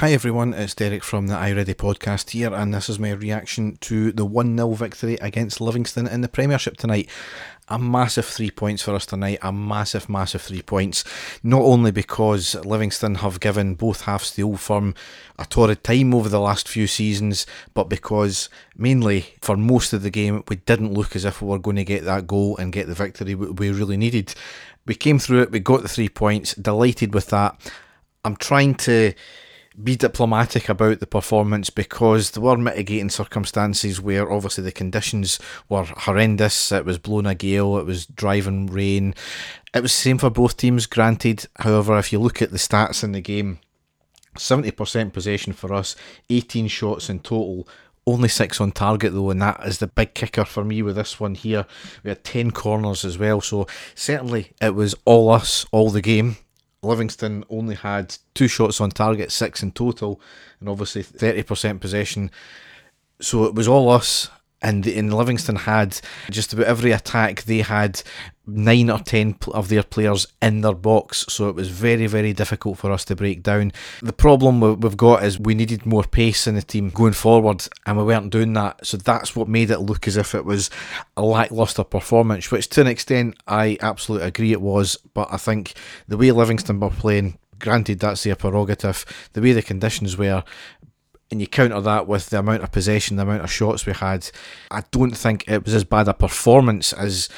Hi everyone, it's Derek from the iReady podcast here, and this is my reaction to the 1 0 victory against Livingston in the Premiership tonight. A massive three points for us tonight, a massive, massive three points. Not only because Livingston have given both halves the old firm a torrid time over the last few seasons, but because mainly for most of the game we didn't look as if we were going to get that goal and get the victory we really needed. We came through it, we got the three points, delighted with that. I'm trying to be diplomatic about the performance because there were mitigating circumstances where obviously the conditions were horrendous. It was blowing a gale, it was driving rain. It was the same for both teams, granted. However, if you look at the stats in the game, 70% possession for us, 18 shots in total. Only six on target though, and that is the big kicker for me with this one here. We had 10 corners as well, so certainly it was all us all the game Livingston only had two shots on target, six in total, and obviously 30% possession. So it was all us. And in Livingston had just about every attack, they had nine or ten of their players in their box, so it was very, very difficult for us to break down. The problem we've got is we needed more pace in the team going forward, and we weren't doing that. So that's what made it look as if it was a lacklustre performance, which to an extent I absolutely agree it was. But I think the way Livingston were playing, granted that's their prerogative, the way the conditions were, and you counter that with the amount of possession, the amount of shots we had, I don't think it was as bad a performance as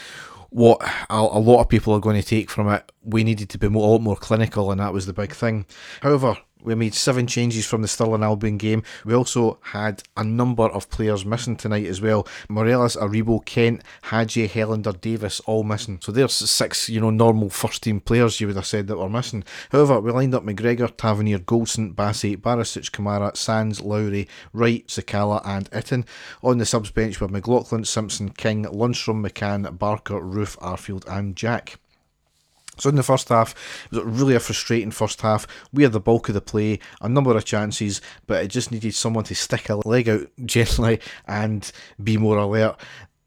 what a, lot of people are going to take from it. We needed to be more, a lot more clinical, and that was the big thing. However, we made seven changes from the Stirling Albion game. We also had a number of players missing tonight as well. Morelos, Aribo, Kent, Hagi, Helander, Davis, all missing. So there's six, you know, normal first team players you would have said that were missing. However, we lined up McGregor, Tavernier, Goldson, Bassey, Barisic, Kamara, Sands, Lowry, Wright, Sakala, and Itten. On the subs bench were McLaughlin, Simpson, King, Lundstrom, McCann, Barker, Roofe, Arfield, and Jack. So in the first half, it was really a frustrating first half. We had the bulk of the play, a number of chances, but it just needed someone to stick a leg out gently and be more alert.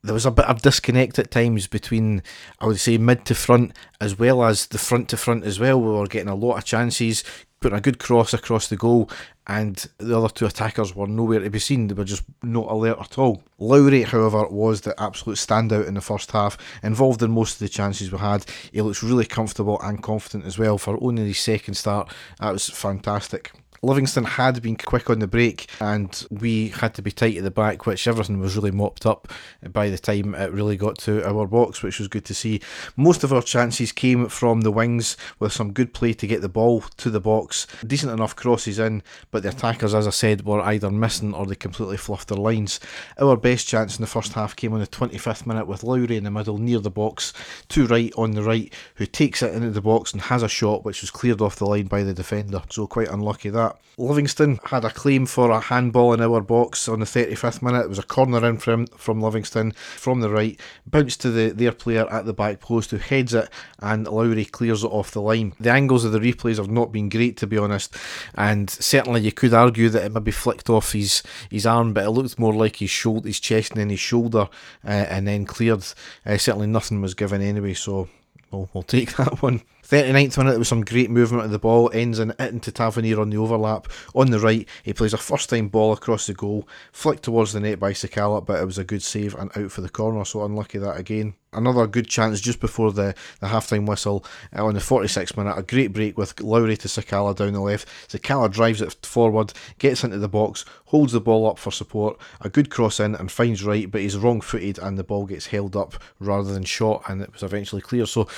There was a bit of disconnect at times between, I would say, mid to front as well as the front to front as well. We were getting a lot of chances, putting a good cross across the goal, and the other two attackers were nowhere to be seen. They were just not alert at all. Lowry, however, was the absolute standout in the first half, involved in most of the chances we had. He looks really comfortable and confident as well for only his second start. That was fantastic. Livingston had been quick on the break and we had to be tight at the back, which everything was really mopped up by the time it really got to our box, which was good to see. Most of our chances came from the wings with some good play to get the ball to the box, decent enough crosses in, but the attackers, as I said, were either missing or they completely fluffed their lines. Our best chance in the first half came on the 25th minute with Lowry in the middle near the box, to Wright on the right, who takes it into the box and has a shot which was cleared off the line by the defender. So quite unlucky that that. Livingston had a claim for a handball in our box on the 35th minute. It was a corner in from from Livingston from the right, bounced to the their player at the back post who heads it, and Lowry clears it off the line. The angles of the replays have not been great to be honest, and certainly you could argue that it maybe flicked off his his arm, but it looked more like his shoulder, his chest, and then his shoulder, uh, and then cleared. Uh, certainly nothing was given anyway, so we'll, we'll take that one. 39th minute, there was some great movement of the ball, ends in it into Tavernier on the overlap. On the right, he plays a first time ball across the goal, flicked towards the net by Sakala, but it was a good save and out for the corner, so unlucky that again. Another good chance just before the, the half time whistle uh, on the 46th minute. A great break with Lowry to Sakala down the left. Sakala drives it forward, gets into the box, holds the ball up for support. A good cross in and finds Wright, but he's wrong footed and the ball gets held up rather than shot, and it was eventually clear. So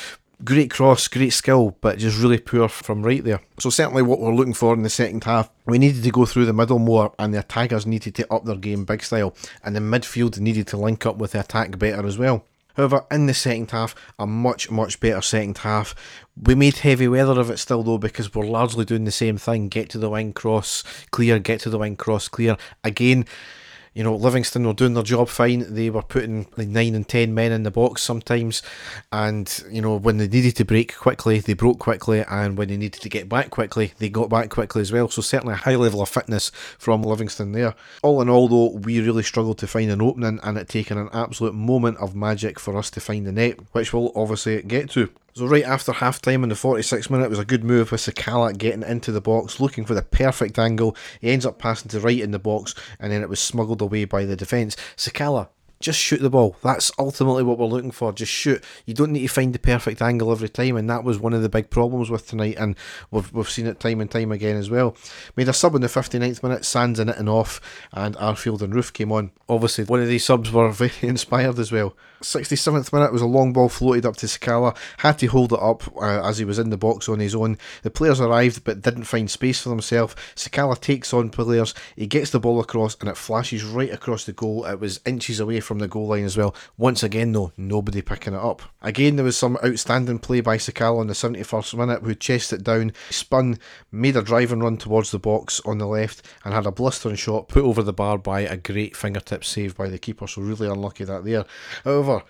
great cross, great skill, but just really poor from Wright there. So certainly what we're looking for in the second half, we needed to go through the middle more and the attackers needed to up their game big style and the midfield needed to link up with the attack better as well. However, in the second half, a much, much better second half. We made heavy weather of it still though because we're largely doing the same thing. Get to the wing, cross, clear, get to the wing, cross, clear. Again, you know, Livingston were doing their job fine. They were putting like nine and ten men in the box sometimes, and you know when they needed to break quickly, they broke quickly, and when they needed to get back quickly, they got back quickly as well. So certainly a high level of fitness from Livingston there. All in all, though, we really struggled to find an opening, and it taken an absolute moment of magic for us to find the net, which we'll obviously get to. So right after half time in the 46th minute, it was a good move with Sakala getting into the box, looking for the perfect angle. He ends up passing to Wright in the box, and then it was smuggled away by the defence. Sakala just shoot the ball. That's ultimately what we're looking for. Just shoot. You don't need to find the perfect angle every time, and that was one of the big problems with tonight, and we've, we've seen it time and time again as well. Made a sub in the 59th minute, Sands Itten and off, and Arfield and Roofe came on. Obviously, one of these subs were very inspired as well. 67th minute was a long ball floated up to Sakala, had to hold it up uh, as he was in the box on his own. The players arrived but didn't find space for themselves. Sakala takes on players, he gets the ball across, and it flashes right across the goal. It was inches away from the goal line as well. Once again, though, nobody picking it up. Again, there was some outstanding play by Sakala in the 71st minute, who chased it down, spun, made a driving run towards the box on the left, and had a blistering shot put over the bar by a great fingertip save by the keeper. So, really unlucky that there. However,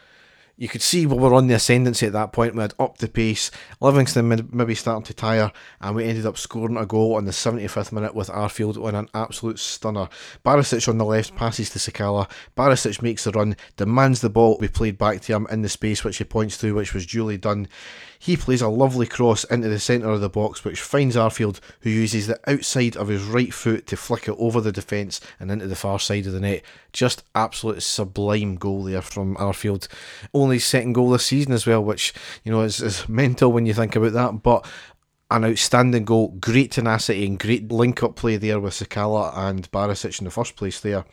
you could see we were on the ascendancy at that point. We had upped the pace. Livingston maybe starting to tire, and we ended up scoring a goal on the 75th minute with Arfield on an absolute stunner. Barisic on the left passes to Sakala. Barisic makes the run, demands the ball be played back to him in the space which he points to, which was duly done. He plays a lovely cross into the centre of the box, which finds Arfield, who uses the outside of his right foot to flick it over the defence and into the far side of the net. Just absolute sublime goal there from Arfield. Only second goal this season as well, which you know is, is mental when you think about that. But an outstanding goal, great tenacity and great link up play there with Sakala and Barisic in the first place there.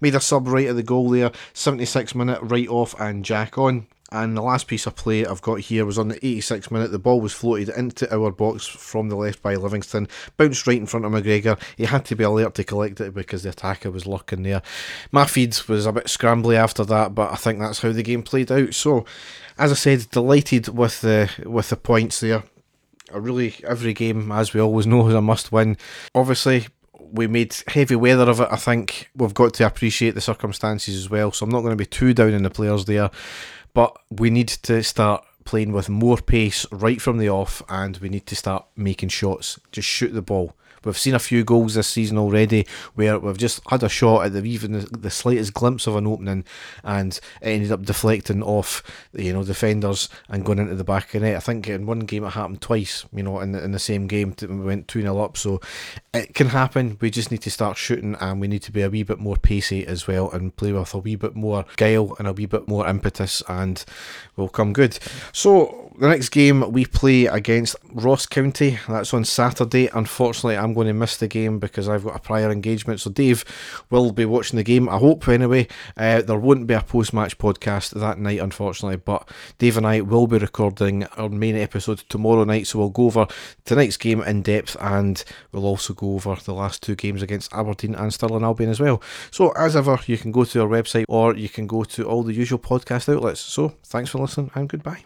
Made a sub right at the goal there, 76 minute Wright off and Jack on. And the last piece of play I've got here was on the 86th minute. The ball was floated into our box from the left by Livingston, bounced right in front of McGregor. He had to be alert to collect it because the attacker was lurking there. My feeds was a bit scrambly after that, but I think that's how the game played out. So, as I said, delighted with the with the points there. A really every game, as we always know, is a must win. Obviously, we made heavy weather of it. I think we've got to appreciate the circumstances as well. So I'm not going to be too down on the players there. But we need to start playing with more pace right from the off, and we need to start making shots. Just shoot the ball. We've seen a few goals this season already where we've just had a shot at the, even the, the slightest glimpse of an opening and it ended up deflecting off you know defenders and going into the back of the net. I think in one game it happened twice, you know, in the, in the same game we went 2 0 up. So it can happen. We just need to start shooting and we need to be a wee bit more pacey as well and play with a wee bit more guile and a wee bit more impetus and we'll come good. So the next game we play against Ross County. That's on Saturday. Unfortunately, I'm going to miss the game because I've got a prior engagement. So Dave will be watching the game. I hope anyway. Uh, there won't be a post-match podcast that night, unfortunately, but Dave and I will be recording our main episode tomorrow night. So we'll go over tonight's game in depth, and we'll also go over the last two games against Aberdeen and Stirling Albion as well. So as ever, you can go to our website or you can go to all the usual podcast outlets. So thanks for listening and goodbye.